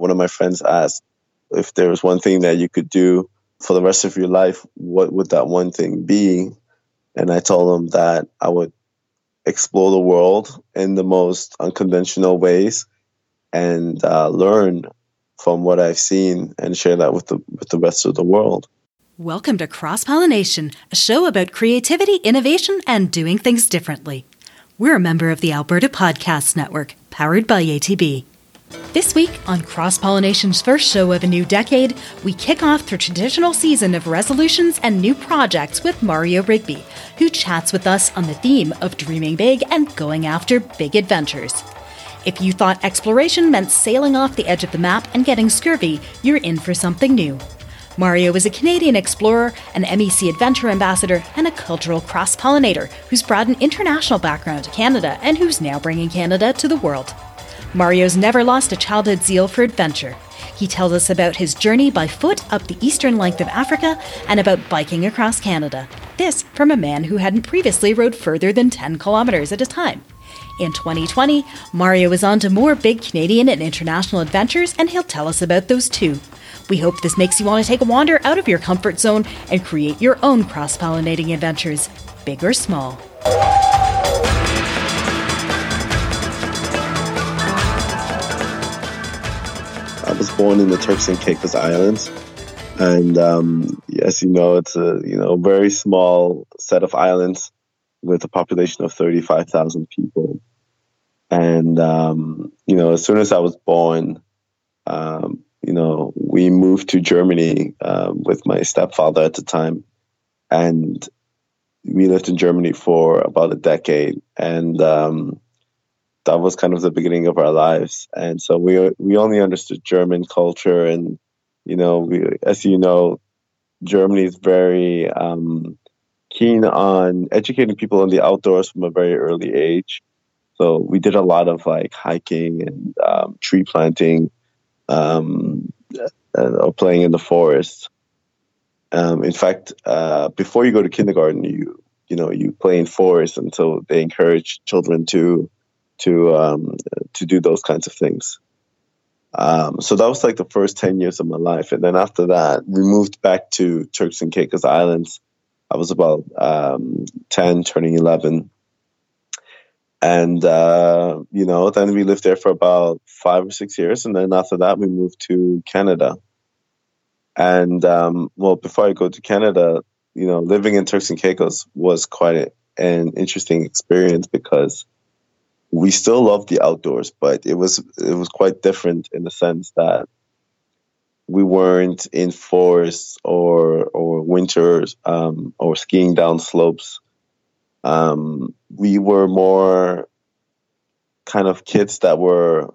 one of my friends asked if there was one thing that you could do for the rest of your life, what would that one thing be? And I told him that I would explore the world in the most unconventional ways and uh, learn from what I've seen and share that with the with the rest of the world. Welcome to Cross Pollination, a show about creativity, innovation, and doing things differently. We're a member of the Alberta Podcast Network, powered by ATB. This week on Cross Pollination's first show of a new decade, we kick off the traditional season of resolutions and new projects with Mario Rigby, who chats with us on the theme of dreaming big and going after big adventures. If you thought exploration meant sailing off the edge of the map and getting scurvy, you're in for something new. Mario is a Canadian explorer, an MEC Adventure Ambassador, and a cultural cross pollinator who's brought an international background to Canada and who's now bringing Canada to the world. Mario's never lost a childhood zeal for adventure. He tells us about his journey by foot up the eastern length of Africa and about biking across Canada. This from a man who hadn't previously rode further than 10 kilometers at a time. In 2020, Mario is on to more big Canadian and international adventures, and he'll tell us about those too. We hope this makes you want to take a wander out of your comfort zone and create your own cross pollinating adventures, big or small. Born in the Turks and Caicos Islands, and um, as you know, it's a you know very small set of islands with a population of thirty five thousand people. And um, you know, as soon as I was born, um, you know, we moved to Germany um, with my stepfather at the time, and we lived in Germany for about a decade, and um, that was kind of the beginning of our lives. And so we we only understood German culture, and you know, we, as you know, Germany is very um, keen on educating people in the outdoors from a very early age. So we did a lot of like hiking and um, tree planting um, uh, or playing in the forest. Um, in fact, uh, before you go to kindergarten, you you know you play in forest, and so they encourage children to to um, to do those kinds of things. Um, so that was like the first ten years of my life, and then after that, we moved back to Turks and Caicos Islands. I was about um, ten, turning eleven, and uh, you know then we lived there for about five or six years and then after that we moved to canada and um, well before i go to canada you know living in turks and caicos was quite an interesting experience because we still loved the outdoors but it was it was quite different in the sense that we weren't in forests or or winters um, or skiing down slopes um, we were more kind of kids that were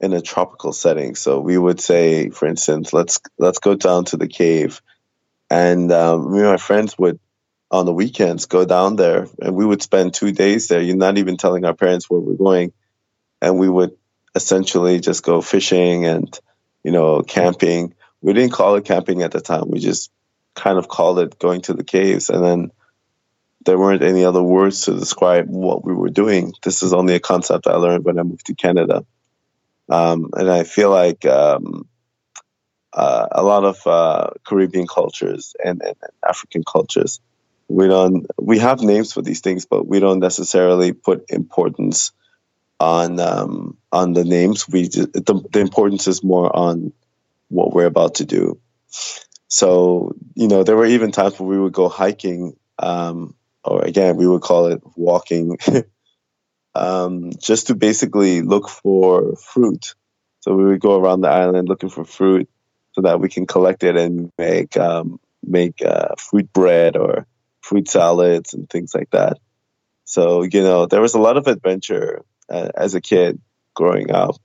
in a tropical setting. So we would say, for instance, let's let's go down to the cave, and um, me and my friends would on the weekends go down there, and we would spend two days there. You're not even telling our parents where we're going, and we would essentially just go fishing and you know camping. We didn't call it camping at the time. We just kind of called it going to the caves, and then there weren't any other words to describe what we were doing. This is only a concept I learned when I moved to Canada. Um, and I feel like um, uh, a lot of uh, Caribbean cultures and, and, African cultures, we don't we have names for these things, but we don't necessarily put importance on um, on the names. We just, the, the importance is more on what we're about to do. So you know, there were even times where we would go hiking um, or again, we would call it walking, um, just to basically look for fruit. So we would go around the island looking for fruit so that we can collect it and make um, make uh, fruit bread or fruit salads and things like that. So you know, there was a lot of adventure uh, as a kid growing up,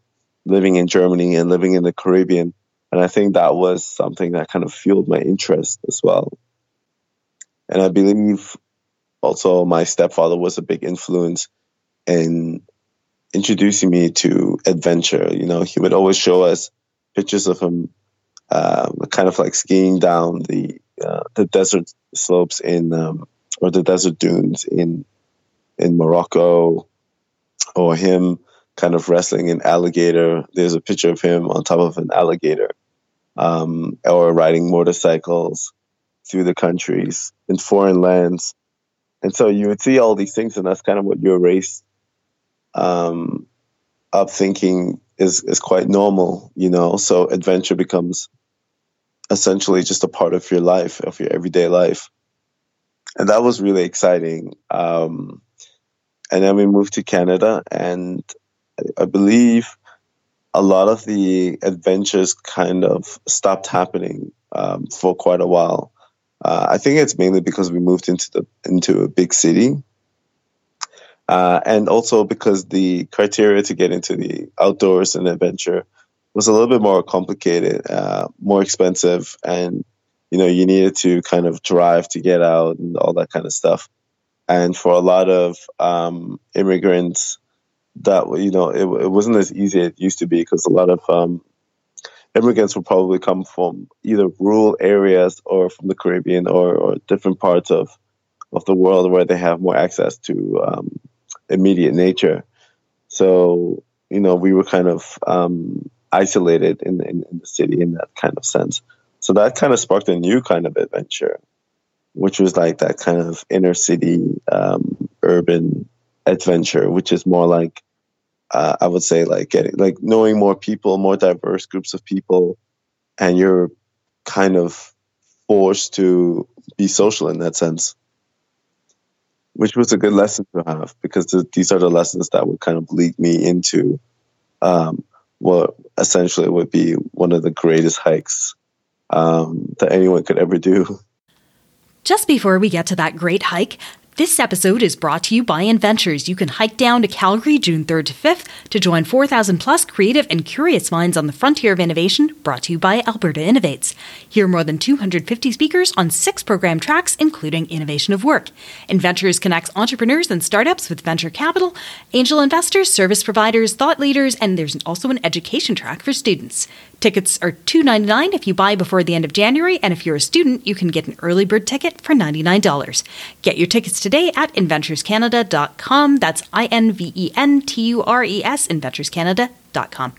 living in Germany and living in the Caribbean, and I think that was something that kind of fueled my interest as well. And I believe also my stepfather was a big influence in introducing me to adventure. You know, he would always show us pictures of him, um, kind of like skiing down the uh, the desert slopes in um, or the desert dunes in in Morocco, or him kind of wrestling an alligator. There's a picture of him on top of an alligator, um, or riding motorcycles through the countries in foreign lands. And so you would see all these things, and that's kind of what you're raised um, up thinking is is quite normal, you know. So adventure becomes essentially just a part of your life, of your everyday life, and that was really exciting. Um, and then we moved to Canada, and I believe a lot of the adventures kind of stopped happening um, for quite a while. Uh, I think it's mainly because we moved into the into a big city, uh, and also because the criteria to get into the outdoors and adventure was a little bit more complicated, uh, more expensive, and you know you needed to kind of drive to get out and all that kind of stuff. And for a lot of um, immigrants, that you know it, it wasn't as easy as it used to be because a lot of um, immigrants will probably come from either rural areas or from the Caribbean or, or different parts of of the world where they have more access to um, immediate nature. So you know we were kind of um, isolated in, in, in the city in that kind of sense. So that kind of sparked a new kind of adventure, which was like that kind of inner city um, urban adventure, which is more like uh, I would say like getting like knowing more people, more diverse groups of people, and you're kind of forced to be social in that sense, which was a good lesson to have because th- these are the lessons that would kind of lead me into um, what essentially would be one of the greatest hikes um, that anyone could ever do. Just before we get to that great hike, this episode is brought to you by Inventures. You can hike down to Calgary June 3rd to 5th to join 4,000 plus creative and curious minds on the frontier of innovation, brought to you by Alberta Innovates. Hear more than 250 speakers on six program tracks, including Innovation of Work. Inventures connects entrepreneurs and startups with venture capital, angel investors, service providers, thought leaders, and there's also an education track for students. Tickets are $2.99 if you buy before the end of January, and if you're a student, you can get an early bird ticket for $99. Get your tickets today at inventurescanada.com. That's I N V E N T U R E S, inventurescanada.com.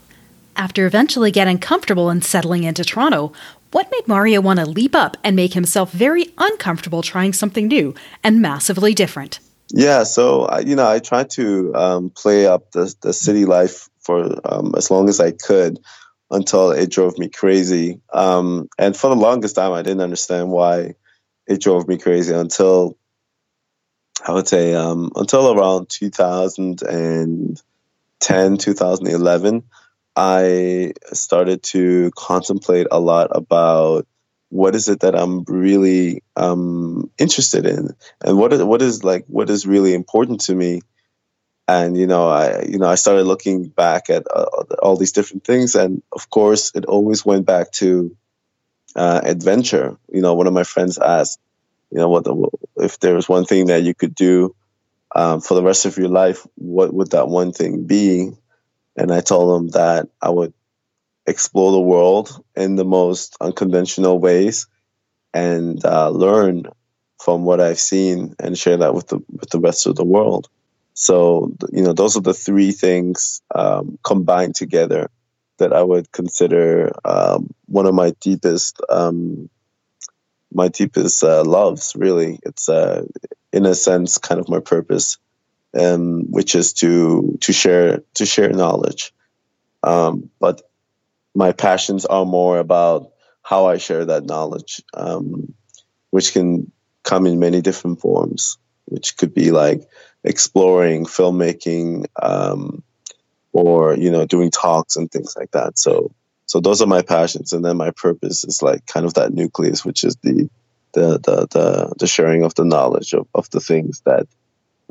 After eventually getting comfortable and settling into Toronto, what made Mario want to leap up and make himself very uncomfortable trying something new and massively different? Yeah, so you know, I tried to um, play up the the city life for um, as long as I could until it drove me crazy. Um, and for the longest time, I didn't understand why it drove me crazy until I would say um, until around 2010, 2011. I started to contemplate a lot about what is it that I'm really um, interested in, and what is, what is like what is really important to me and you know i you know i started looking back at uh, all these different things. And of course it always went back to uh, adventure. You know one of my friends asked you know what the, if there was one thing that you could do um, for the rest of your life what would that one thing be? And i told him that i would explore the world in the most unconventional ways and uh, learn from what i've seen and share that with the with the rest of the world so, you know, those are the three things um, combined together that I would consider um, one of my deepest, um, my deepest uh, loves. Really, it's uh, in a sense kind of my purpose, um, which is to to share to share knowledge. Um, but my passions are more about how I share that knowledge, um, which can come in many different forms. Which could be like exploring filmmaking um, or you know doing talks and things like that. So so those are my passions. And then my purpose is like kind of that nucleus which is the the the the, the sharing of the knowledge of, of the things that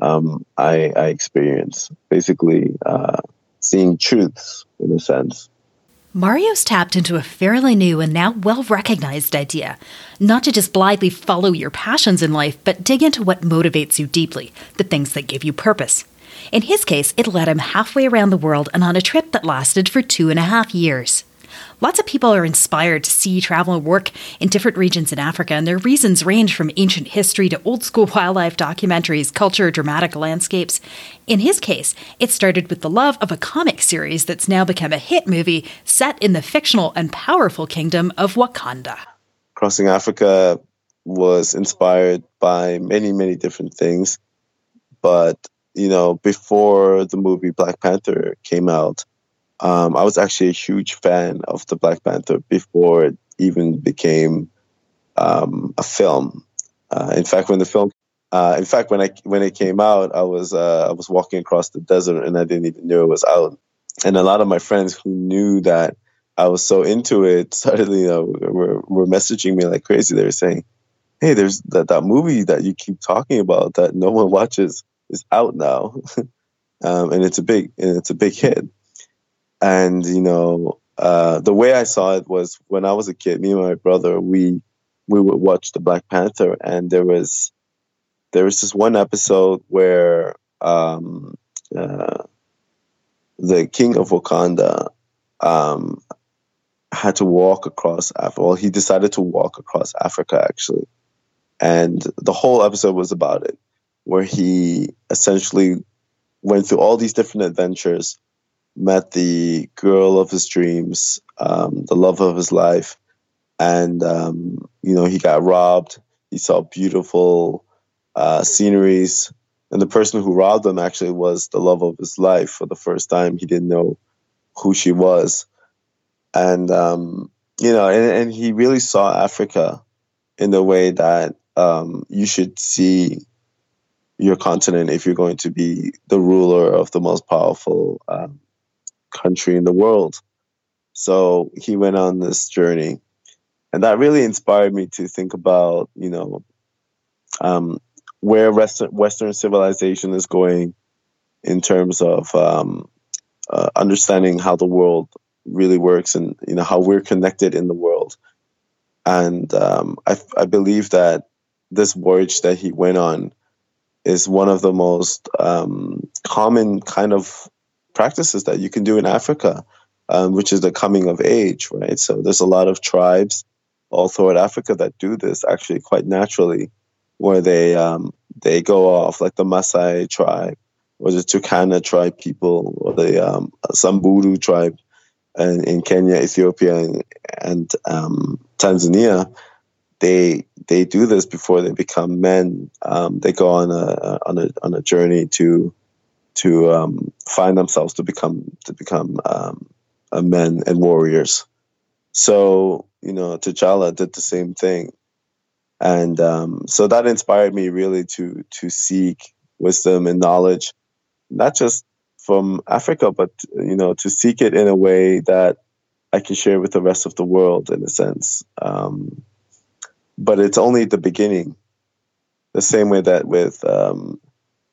um, I, I experience. Basically uh, seeing truths in a sense Mario's tapped into a fairly new and now well recognized idea not to just blithely follow your passions in life, but dig into what motivates you deeply, the things that give you purpose. In his case, it led him halfway around the world and on a trip that lasted for two and a half years. Lots of people are inspired to see, travel, and work in different regions in Africa, and their reasons range from ancient history to old school wildlife documentaries, culture, dramatic landscapes. In his case, it started with the love of a comic series that's now become a hit movie set in the fictional and powerful kingdom of Wakanda. Crossing Africa was inspired by many, many different things. But, you know, before the movie Black Panther came out, um, I was actually a huge fan of the Black Panther before it even became um, a film. Uh, in fact, when the film, uh, in fact, when I when it came out, I was uh, I was walking across the desert and I didn't even know it was out. And a lot of my friends who knew that I was so into it suddenly you know, were, were messaging me like crazy. They were saying, "Hey, there's that, that movie that you keep talking about that no one watches is out now, um, and it's a big and it's a big hit." And you know, uh, the way I saw it was when I was a kid. Me and my brother, we we would watch the Black Panther, and there was there was this one episode where um, uh, the king of Wakanda um, had to walk across Africa. Well, he decided to walk across Africa actually, and the whole episode was about it, where he essentially went through all these different adventures met the girl of his dreams, um, the love of his life, and um, you know he got robbed. He saw beautiful uh, sceneries, and the person who robbed him actually was the love of his life. For the first time, he didn't know who she was, and um, you know, and, and, he really saw Africa in the way that um, you should see your continent if you're going to be the ruler of the most powerful um, country in the world. So he went on this journey. And that really inspired me to think about, you know, um, where Western, Western civilization is going in terms of um, uh, understanding how the world really works and, you know, how we're connected in the world. And um, I, I believe that this voyage that he went on is one of the most um, common kind of practices that you can do in Africa, um, which is the coming of age, right? So there's a lot of tribes all throughout Africa that do this actually quite naturally, where they um, they go off like the Maasai tribe or the Turkana tribe people or the um, Samburu tribe in, in Kenya, Ethiopia, and, and um, Tanzania. They they do this before they become men. Um, they go on a on a on a journey to to um, find themselves to become to become um, men and warriors. So you know, T'Challa did the same thing, and um, so that inspired me really to to seek wisdom and knowledge, not just from Africa, but you know, to seek it in a way that I can share with the rest of the world, in a sense. Um, but it's only the beginning. The same way that with um,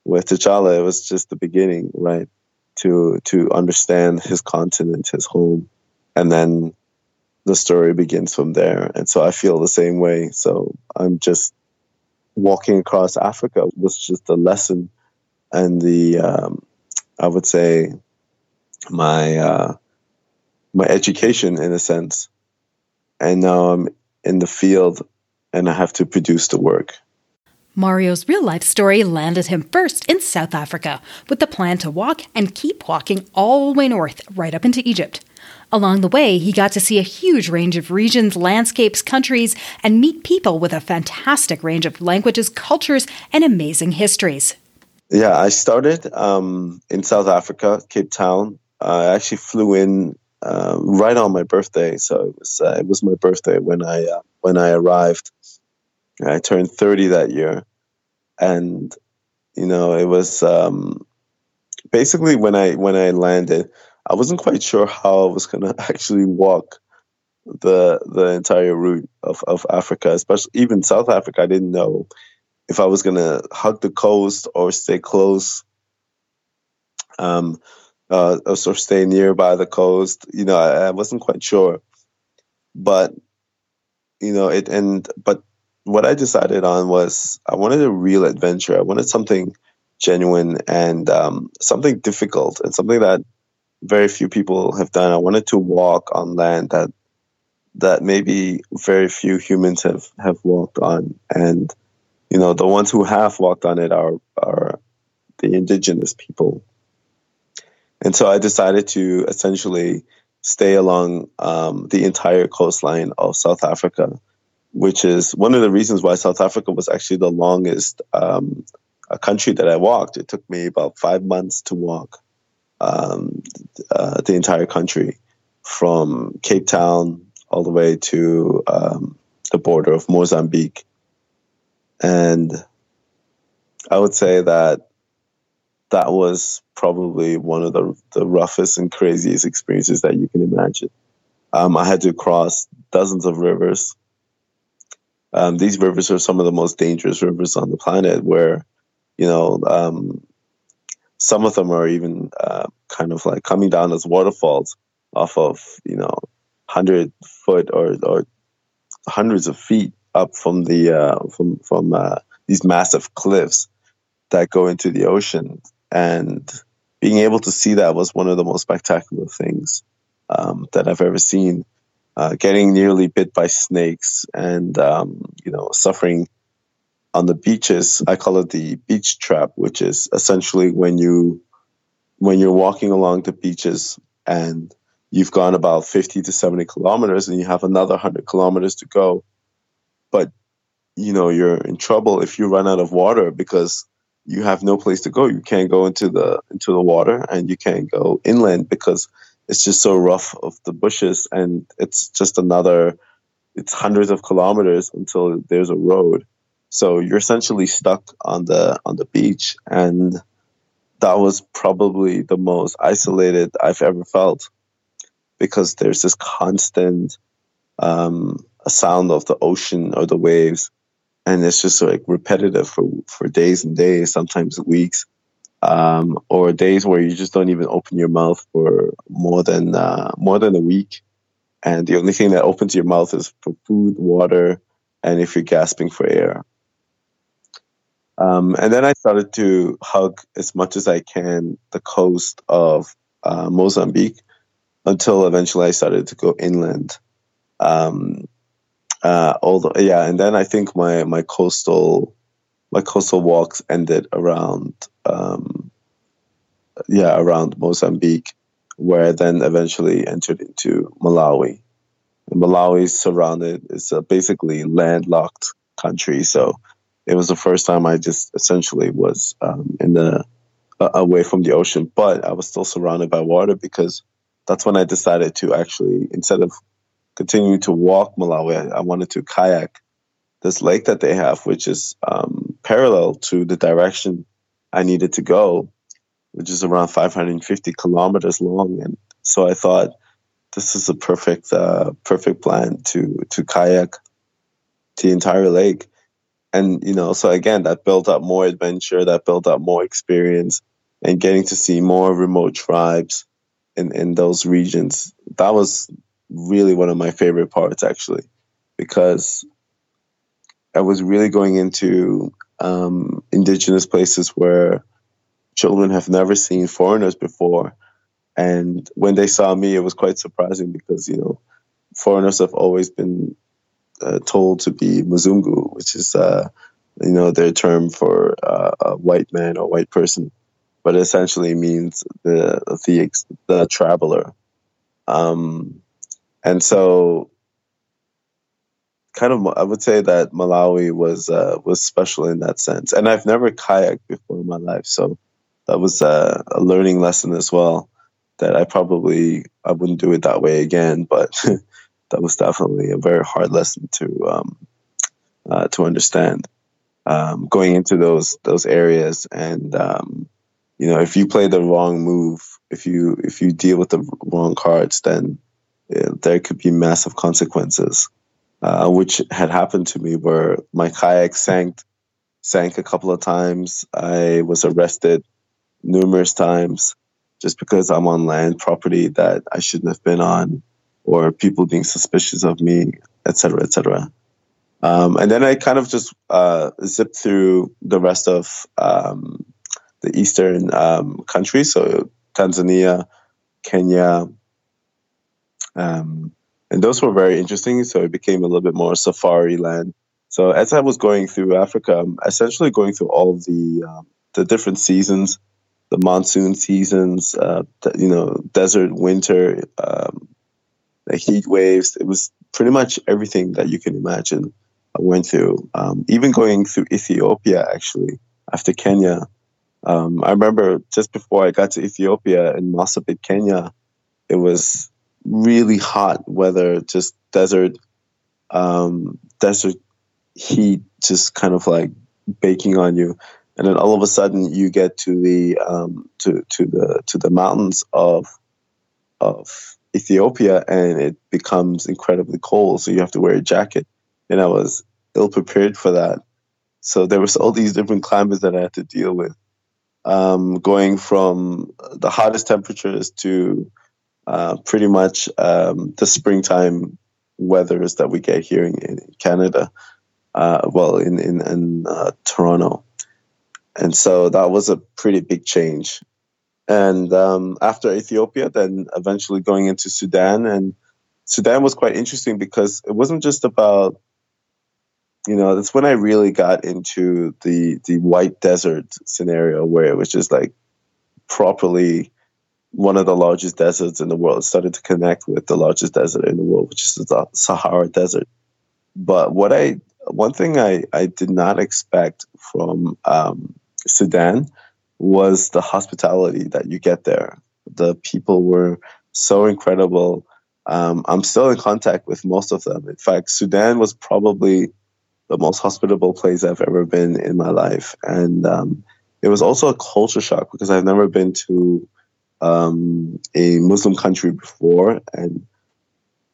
with T'Challa, it was just the beginning, right? To to understand his continent, his home, and then the story begins from there. And so I feel the same way. So I'm just walking across Africa was just a lesson, and the um, I would say my uh, my education in a sense. And now I'm in the field, and I have to produce the work. Mario's real life story landed him first in South Africa, with the plan to walk and keep walking all the way north, right up into Egypt. Along the way, he got to see a huge range of regions, landscapes, countries, and meet people with a fantastic range of languages, cultures, and amazing histories. Yeah, I started um, in South Africa, Cape Town. I actually flew in uh, right on my birthday, so it was uh, it was my birthday when I uh, when I arrived. I turned 30 that year. And, you know, it was um, basically when I when I landed, I wasn't quite sure how I was going to actually walk the the entire route of, of Africa, especially even South Africa. I didn't know if I was going to hug the coast or stay close, um, uh, or stay nearby the coast. You know, I, I wasn't quite sure, but you know it. And but what I decided on was I wanted a real adventure. I wanted something genuine and um, something difficult and something that very few people have done. I wanted to walk on land that that maybe very few humans have have walked on, and you know the ones who have walked on it are are the indigenous people. And so I decided to essentially stay along um, the entire coastline of South Africa, which is one of the reasons why South Africa was actually the longest um, country that I walked. It took me about five months to walk um, uh, the entire country from Cape Town all the way to um, the border of Mozambique. And I would say that that was probably one of the, the roughest and craziest experiences that you can imagine. Um, I had to cross dozens of rivers. Um, these rivers are some of the most dangerous rivers on the planet where, you know, um, some of them are even uh, kind of like coming down as waterfalls off of, you know, 100 foot or, or hundreds of feet up from the uh, from from uh, these massive cliffs that go into the ocean and being able to see that was one of the most spectacular things um, that I've ever seen. Uh, getting nearly bit by snakes and um, you know suffering on the beaches. I call it the beach trap, which is essentially when you when you're walking along the beaches and you've gone about 50 to 70 kilometers and you have another 100 kilometers to go but you know you're in trouble if you run out of water because you have no place to go. You can't go into the into the water, and you can't go inland because it's just so rough of the bushes, and it's just another. It's hundreds of kilometers until there's a road, so you're essentially stuck on the on the beach, and that was probably the most isolated I've ever felt, because there's this constant um, sound of the ocean or the waves and it's just like repetitive for for days and days, sometimes weeks, um, or days where you just don't even open your mouth for more than uh, more than a week, and the only thing that opens your mouth is for food, water, and if you're gasping for air. Um, and then I started to hug as much as I can the coast of uh, Mozambique until eventually I started to go inland. Um, uh, although, yeah, and then I think my my coastal my coastal walks ended around um, yeah around Mozambique, where I then eventually entered into Malawi. And Malawi is surrounded; it's a basically landlocked country, so it was the first time I just essentially was um, in the uh, away from the ocean, but I was still surrounded by water because that's when I decided to actually instead of continuing to walk Malawi, I wanted to kayak this lake that they have, which is um, parallel to the direction I needed to go, which is around 550 kilometers long. And so I thought this is a perfect, uh, perfect plan to to kayak the entire lake. And you know, so again, that built up more adventure, that built up more experience, and getting to see more remote tribes in in those regions. That was really one of my favorite parts actually because I was really going into um, indigenous places where children have never seen foreigners before. And when they saw me, it was quite surprising because, you know, foreigners have always been uh, told to be Muzungu, which is, uh, you know, their term for uh, a white man or white person, but essentially means the the, the traveler. Um, and so kind of I would say that Malawi was uh, was special in that sense. And I've never kayaked before in my life, so that was uh, a learning lesson as well. That I probably I wouldn't do it that way again, but that was definitely a very hard lesson to um, uh, to understand. Um, going into those those areas, and um, you know, if you play the wrong move, if you if you deal with the wrong cards, then there could be massive consequences, uh, which had happened to me where my kayak sank, sank a couple of times. I was arrested numerous times just because I'm on land property that I shouldn't have been on, or people being suspicious of me, etc., etc. Um, and then I kind of just uh, zipped through the rest of um, the eastern um, countries, so Tanzania, Kenya. Um, and those were very interesting. So it became a little bit more safari land. So as I was going through Africa, I'm essentially going through all the um, the different seasons, the monsoon seasons, uh, you know, desert, winter, um, the heat waves. It was pretty much everything that you can imagine. I went through, um, even going through Ethiopia actually after Kenya. Um, I remember just before I got to Ethiopia in Marsabit, Kenya, it was really hot weather, just desert, um, desert heat, just kind of like baking on you. And then all of a sudden, you get to the um, to to the to the mountains of of Ethiopia, and it becomes incredibly cold. So you have to wear a jacket, and I was ill prepared for that. So there was all these different climates that I had to deal with, um, going from the hottest temperatures to uh, pretty much um, the springtime weathers that we get here in, in Canada. Uh, well, in in, in uh, Toronto, and so that was a pretty big change. And um, after Ethiopia, then eventually going into Sudan, and Sudan was quite interesting because it wasn't just about you know that's when I really got into the the white desert scenario where it was just like properly one of the largest deserts in the world. It started to connect with the largest desert in the world, which is the Sahara Desert. But what I one thing I, I did not expect from um, Sudan was the hospitality that you get there. The people were so incredible. Um, I'm still in contact with most of them. In fact, Sudan was probably the most hospitable place I've ever been in my life. And um, it was also a culture shock because I've never been to um, a Muslim country before. And,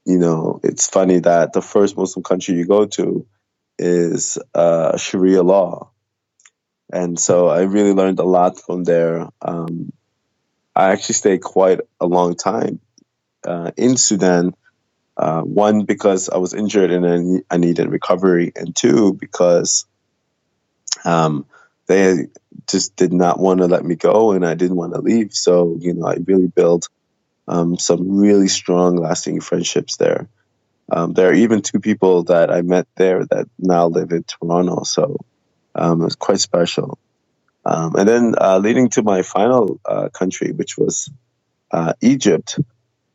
you know, it's funny that the first Muslim country you go to is uh, Sharia law. And so I really learned a lot from there. Um, I actually stayed quite a long time uh, in Sudan. Uh, one, because I was injured and I needed recovery, and two, because um, they just did not want to let me go and I didn't want to leave. So, you know, I really built um, some really strong, lasting friendships there. Um, there are even two people that I met there that now live in Toronto. So um, was quite special. Um, and then uh, leading to my final uh, country, which was uh, Egypt,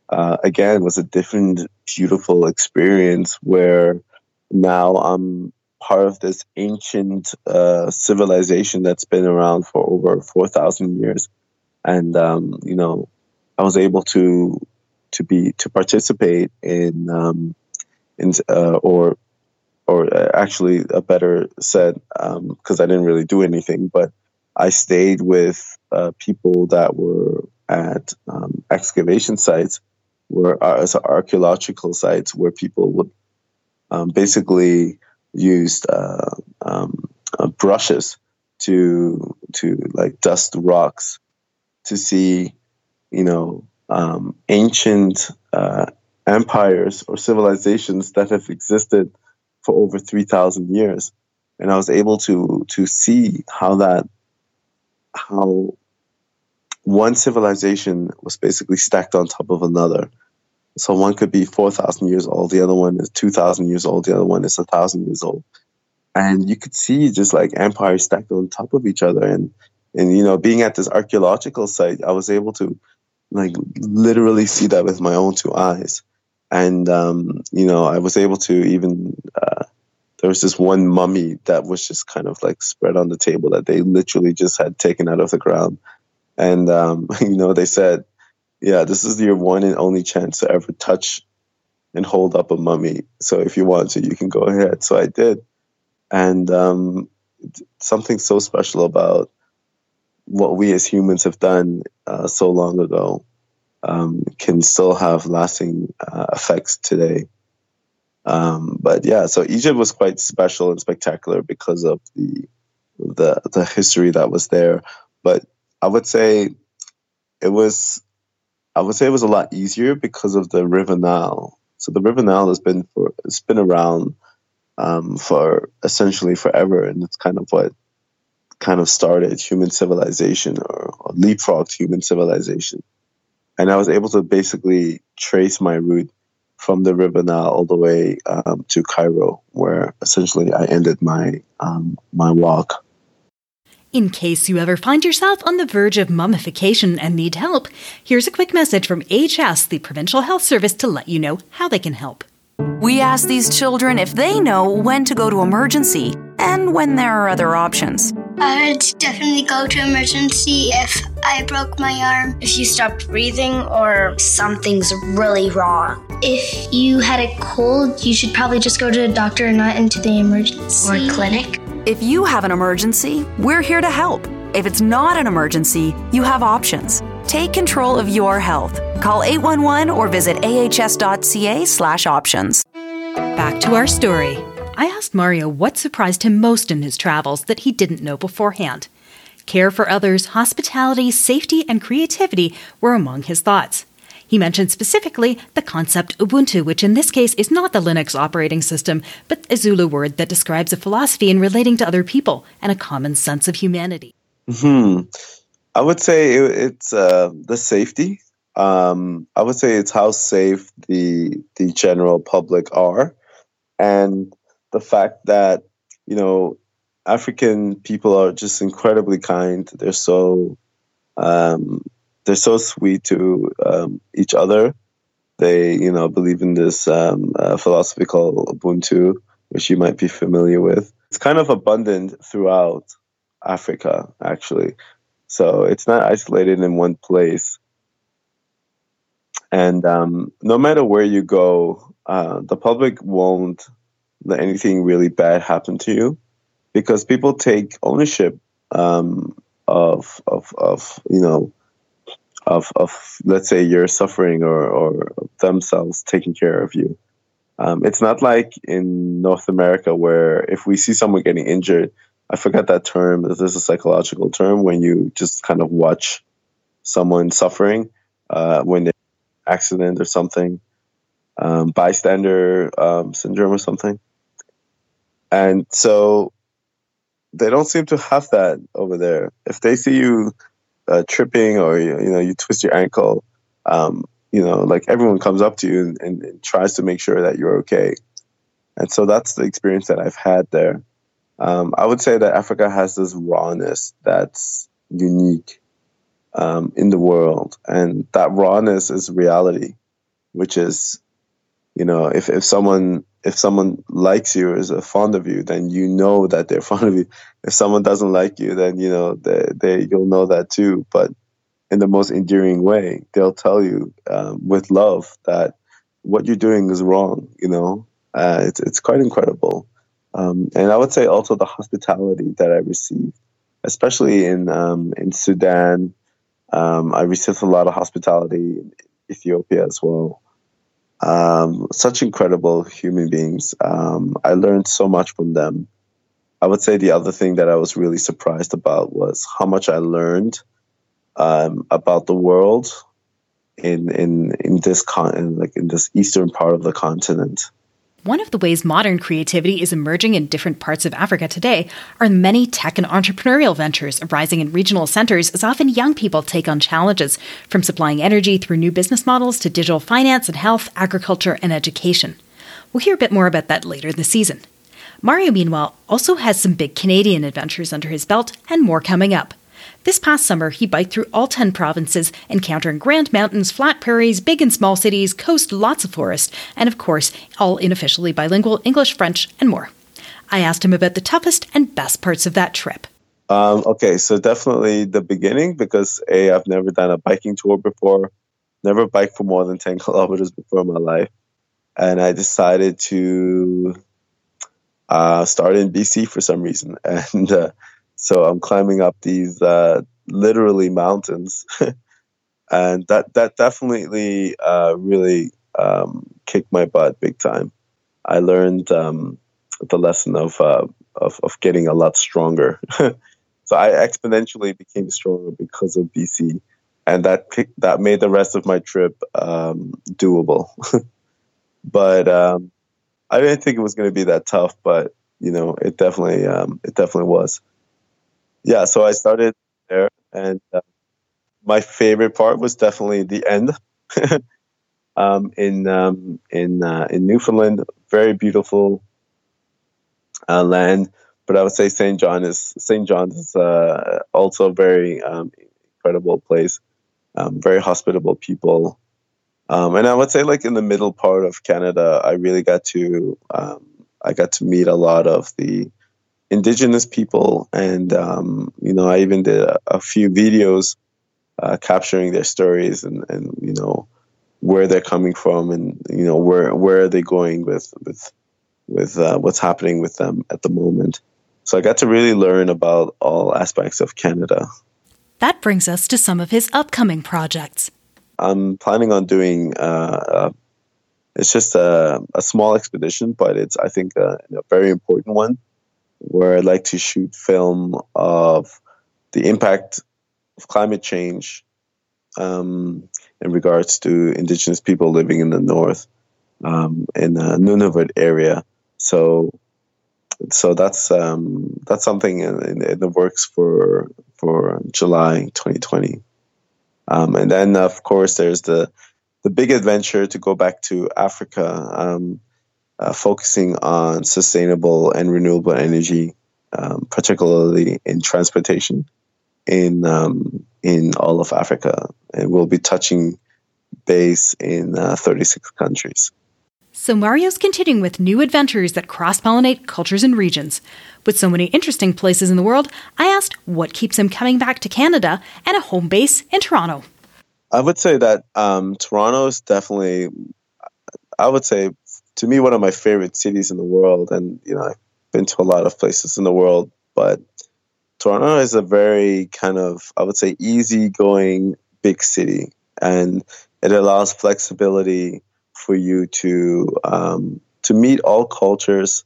uh, again, was a different, beautiful experience where now I'm part of this ancient uh, civilization that's been around for over 4,000 years. And, um, you know, I was able to to be to participate in in uh, or or uh, actually a better said because um, I didn't really do anything, but I stayed with uh, people that were at um, excavation sites, where uh, archaeological sites where people would um, basically used uh, um, uh, brushes to to like dust rocks to see, you know, um, ancient uh, empires or civilizations that have existed for over 3,000 years. And I was able to, to see how that, how one civilization was basically stacked on top of another. So one could be 4,000 years old, the other one is 2,000 years old, the other one is 1,000 years old. And you could see just like empires stacked on top of each other. And, and, you know, being at this archaeological site, I was able to like literally see that with my own two eyes and um, you know I was able to even uh, there was this one mummy that was just kind of like spread on the table that they literally just had taken out of the ground, and um, you know they said, yeah, this is your one and only chance to ever touch and hold up a mummy. So if you want to, you can go ahead. So I did, and um, something so special about what we as humans have done uh, so long ago um, can still have lasting uh, effects today. Um, but yeah, so Egypt was quite special and spectacular because of the the the history that was there. But I would say it was I would say it was a lot easier because of the River Nile. So the River Nile has been for it's been around um, for essentially forever, and it's kind of what kind of started human civilization or, or leapfrogged human civilization and I was able to basically trace my route from the river Nile all the way um, to Cairo, where essentially I ended my um, my walk. In case you ever find yourself on the verge of mummification and need help, here's a quick message from AHS, the Provincial Health Service, to let you know how they can help. We ask these children if they know when to go to emergency and when there are other options. I would definitely go to emergency if I broke my arm. If you stopped breathing or something's really wrong. If you had a cold, you should probably just go to a doctor and not into the emergency or clinic. If you have an emergency, we're here to help. If it's not an emergency, you have options. Take control of your health. Call 811 or visit ahs.ca/options. Back to our story. I asked Mario what surprised him most in his travels that he didn't know beforehand. Care for others, hospitality, safety, and creativity were among his thoughts. He mentioned specifically the concept Ubuntu, which in this case is not the Linux operating system, but a Zulu word that describes a philosophy in relating to other people and a common sense of humanity. Hmm. I would say it's uh, the safety. Um, I would say it's how safe the the general public are, and the fact that you know African people are just incredibly kind. They're so um, they're so sweet to um, each other. They, you know, believe in this um, uh, philosophy called Ubuntu, which you might be familiar with. It's kind of abundant throughout Africa, actually. So it's not isolated in one place. And um, no matter where you go, uh, the public won't let anything really bad happen to you because people take ownership um, of, of, of, you know, of, of let's say you're suffering or, or themselves taking care of you. Um, it's not like in North America where if we see someone getting injured, I forgot that term. There's a psychological term when you just kind of watch someone suffering uh, when they accident or something, um, bystander um, syndrome or something. And so they don't seem to have that over there. If they see you uh, tripping or you, know you twist your ankle, um, you know like everyone comes up to you and, and, and, tries to make sure that you're okay. And so that's the experience that I've had there. Um, I would say that Africa has this rawness that's unique um, in the world, and that rawness is reality, which is, you know, if if someone if someone likes you or is fond of you, then you know that they're fond of you. If someone doesn't like you, then you know they, they you'll know that too. But in the most endearing way, they'll tell you um, with love that what you're doing is wrong. You know, uh, it's it's quite incredible. Um, and I would say also the hospitality that I received, especially in um, in Sudan. Um, I received a lot of hospitality in Ethiopia as well um, such incredible human beings. Um, I learned so much from them. I would say the other thing that I was really surprised about was how much I learned um, about the world in in in this con like in this eastern part of the continent. One of the ways modern creativity is emerging in different parts of Africa today are many tech and entrepreneurial ventures arising in regional centers as often young people take on challenges, from supplying energy through new business models to digital finance and health, agriculture, and education. We'll hear a bit more about that later in the season. Mario, meanwhile, also has some big Canadian adventures under his belt and more coming up. This past summer, he biked through all 10 provinces, encountering grand mountains, flat prairies, big and small cities, coast, lots of forest, and of course, all unofficially bilingual English, French, and more. I asked him about the toughest and best parts of that trip. Um, okay, so definitely the beginning because A, I've never done a biking tour before, never biked for more than 10 kilometers before in my life. And I decided to uh, start in BC for some reason. And uh, so I'm climbing up these uh, literally mountains, and that that definitely uh, really um, kicked my butt big time. I learned um, the lesson of, uh, of of getting a lot stronger. so I exponentially became stronger because of BC, and that that made the rest of my trip um, doable. but um, I didn't think it was going to be that tough, but you know, it definitely um, it definitely was yeah, so I started there, and uh, my favorite part was definitely the end. um, in um, in uh, in Newfoundland, very beautiful uh, land. But I would say St. John is St. John's is uh, also very um, incredible place. Um, very hospitable people, um, and I would say like in the middle part of Canada, I really got to um, I got to meet a lot of the indigenous people, and um, you know I even did a, a few videos uh, capturing their stories and and you know where they're coming from and you know where where are they going with with with uh, what's happening with them at the moment. So I got to really learn about all aspects of Canada. That brings us to some of his upcoming projects. I'm planning on doing. Uh, uh, it's just a, a, small expedition, but it's I think a, a, very important one, where I'd like to shoot film of the impact of climate change um, in regards to Indigenous people living in the north um, in the Nunavut area. So, so that's um, that's something in, in, the works for for July 2020. Um, and then, of course, there's the the big adventure to go back to Africa, um, uh, focusing on sustainable and renewable energy, um, particularly in transportation in um, in all of Africa, and we'll be touching base in uh, 36 countries. So Mario's continuing with new adventures that cross pollinate cultures and regions. With so many interesting places in the world, I asked what keeps him coming back to Canada and a home base in Toronto. I would say that um, Toronto is definitely, I would say, to me, one of my favorite cities in the world. And, you know, I've been to a lot of places in the world, but Toronto is a very kind of, I would say, easygoing big city. And it allows flexibility for you to um, to meet all cultures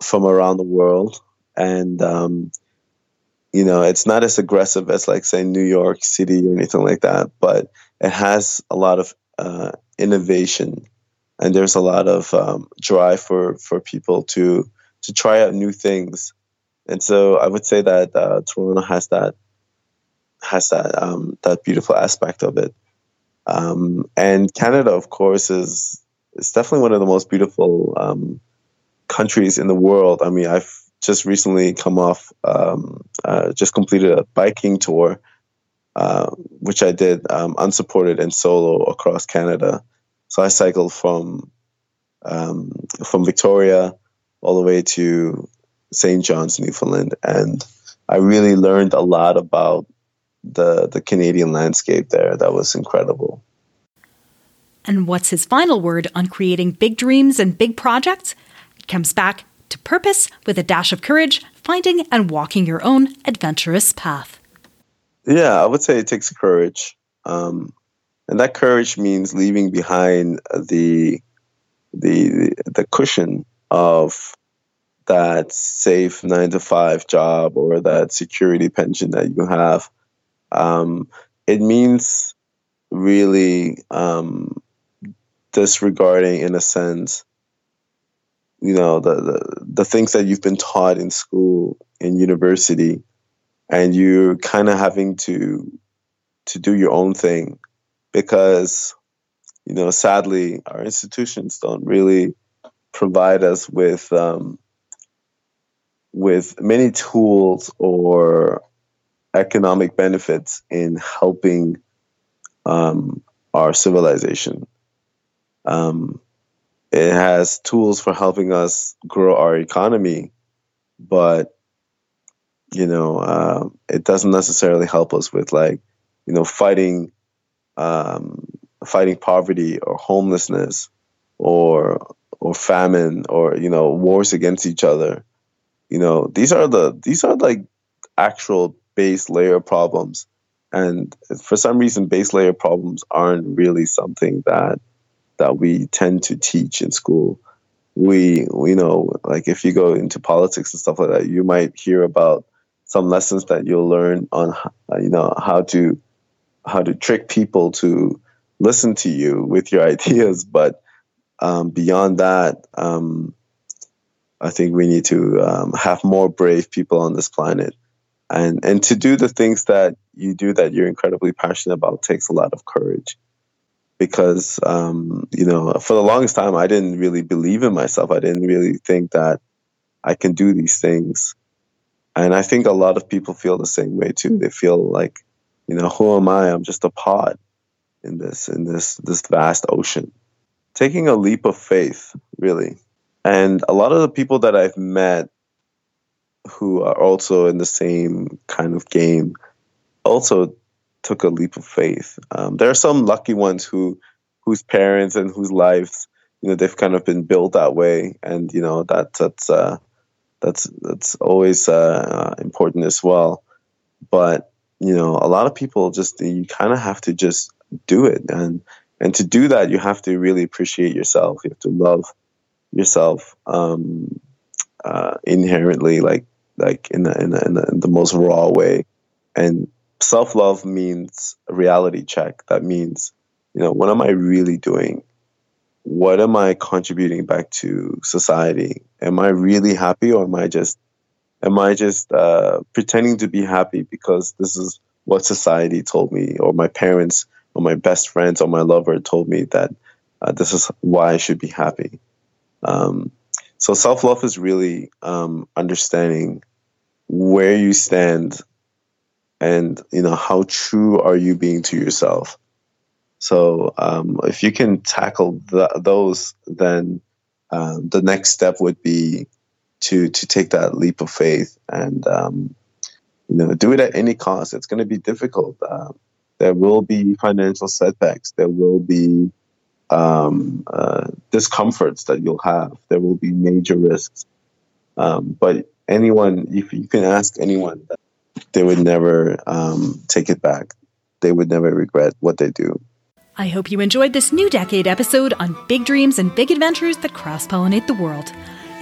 from around the world and um, you know it's not as aggressive as like say new york city or anything like that but it has a lot of uh, innovation and there's a lot of um, drive for for people to to try out new things and so i would say that uh, toronto has that has that um, that beautiful aspect of it um, and Canada, of course, is is definitely one of the most beautiful um, countries in the world. I mean, I've just recently come off, um, uh, just completed a biking tour, uh, which I did um, unsupported and solo across Canada. So I cycled from um, from Victoria all the way to St. John's, Newfoundland, and I really learned a lot about the the Canadian landscape there. That was incredible. And what's his final word on creating big dreams and big projects? It comes back to purpose with a dash of courage, finding and walking your own adventurous path. Yeah, I would say it takes courage. Um, and that courage means leaving behind the the the cushion of that safe nine to five job or that security pension that you have. Um, it means really um, disregarding, in a sense, you know, the, the, the things that you've been taught in school, in university, and you're kind of having to to do your own thing because you know sadly our institutions don't really provide us with um, with many tools or economic benefits in helping um, our civilization. Um, it has tools for helping us grow our economy, but you know, uh, it doesn't necessarily help us with like, you know, fighting, um, fighting poverty or homelessness, or or famine, or you know, wars against each other. You know, these are the these are like actual base layer problems. And for some reason, base layer problems aren't really something that that we tend to teach in school. We, you know, like if you go into politics and stuff like that, you might hear about some lessons that you'll learn on, you know, how to how to trick people to listen to you with your ideas. But um, beyond that, um, I think we need to um, have more brave people on this planet. And and to do the things that you do that you're incredibly passionate about takes a lot of courage. Because um, you know for the longest time i didn't really believe in myself. I didn't really think that i can do these things. And i think a lot of people feel the same way too. They feel like you know who am i i'm just a pod in this in this this vast ocean taking a leap of faith really and a lot of the people that i've met who are also in the same kind of game also took a leap of faith. Um, there are some lucky ones who whose parents and whose lives you know they've kind of been built that way, and you know that that's uh, that's that's always uh, important as well. But you know, a lot of people just you kind of have to just do it, and and to do that, you have to really appreciate yourself. You have to love yourself um, uh, inherently, like like in the, in the, in the, in the most raw way. And self love means reality check. That means, you know, what am I really doing? What am I contributing back to society? Am I really happy, or am I just am I just uh, pretending to be happy because this is what society told me, or my parents, or my best friends, or my lover told me that uh, this is why I should be happy. Um, so self love is really um, understanding where you stand and you know how true are you being to yourself. So um, if you can tackle the, those, then uh, the next step would be to to take that leap of faith and um, you know do it at any cost. It's going to be difficult. Uh, there will be financial setbacks. There will be um, uh, discomforts that you'll have. There will be major risks. Um, but anyone, if you can ask anyone, they would never um, take it back. They would never regret what they do. I hope you enjoyed this new decade episode on big dreams and big adventures that cross pollinate the world.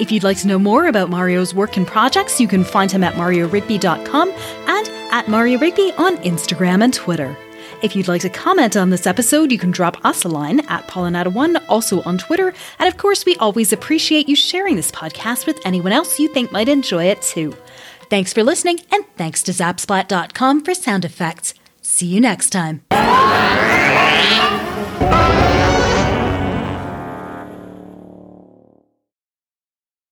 If you'd like to know more about Mario's work and projects, you can find him at mariorigby.com and at Mario Rigby on Instagram and Twitter. If you'd like to comment on this episode, you can drop us a line at Pollinata1, also on Twitter. And of course, we always appreciate you sharing this podcast with anyone else you think might enjoy it too. Thanks for listening, and thanks to Zapsplat.com for sound effects. See you next time.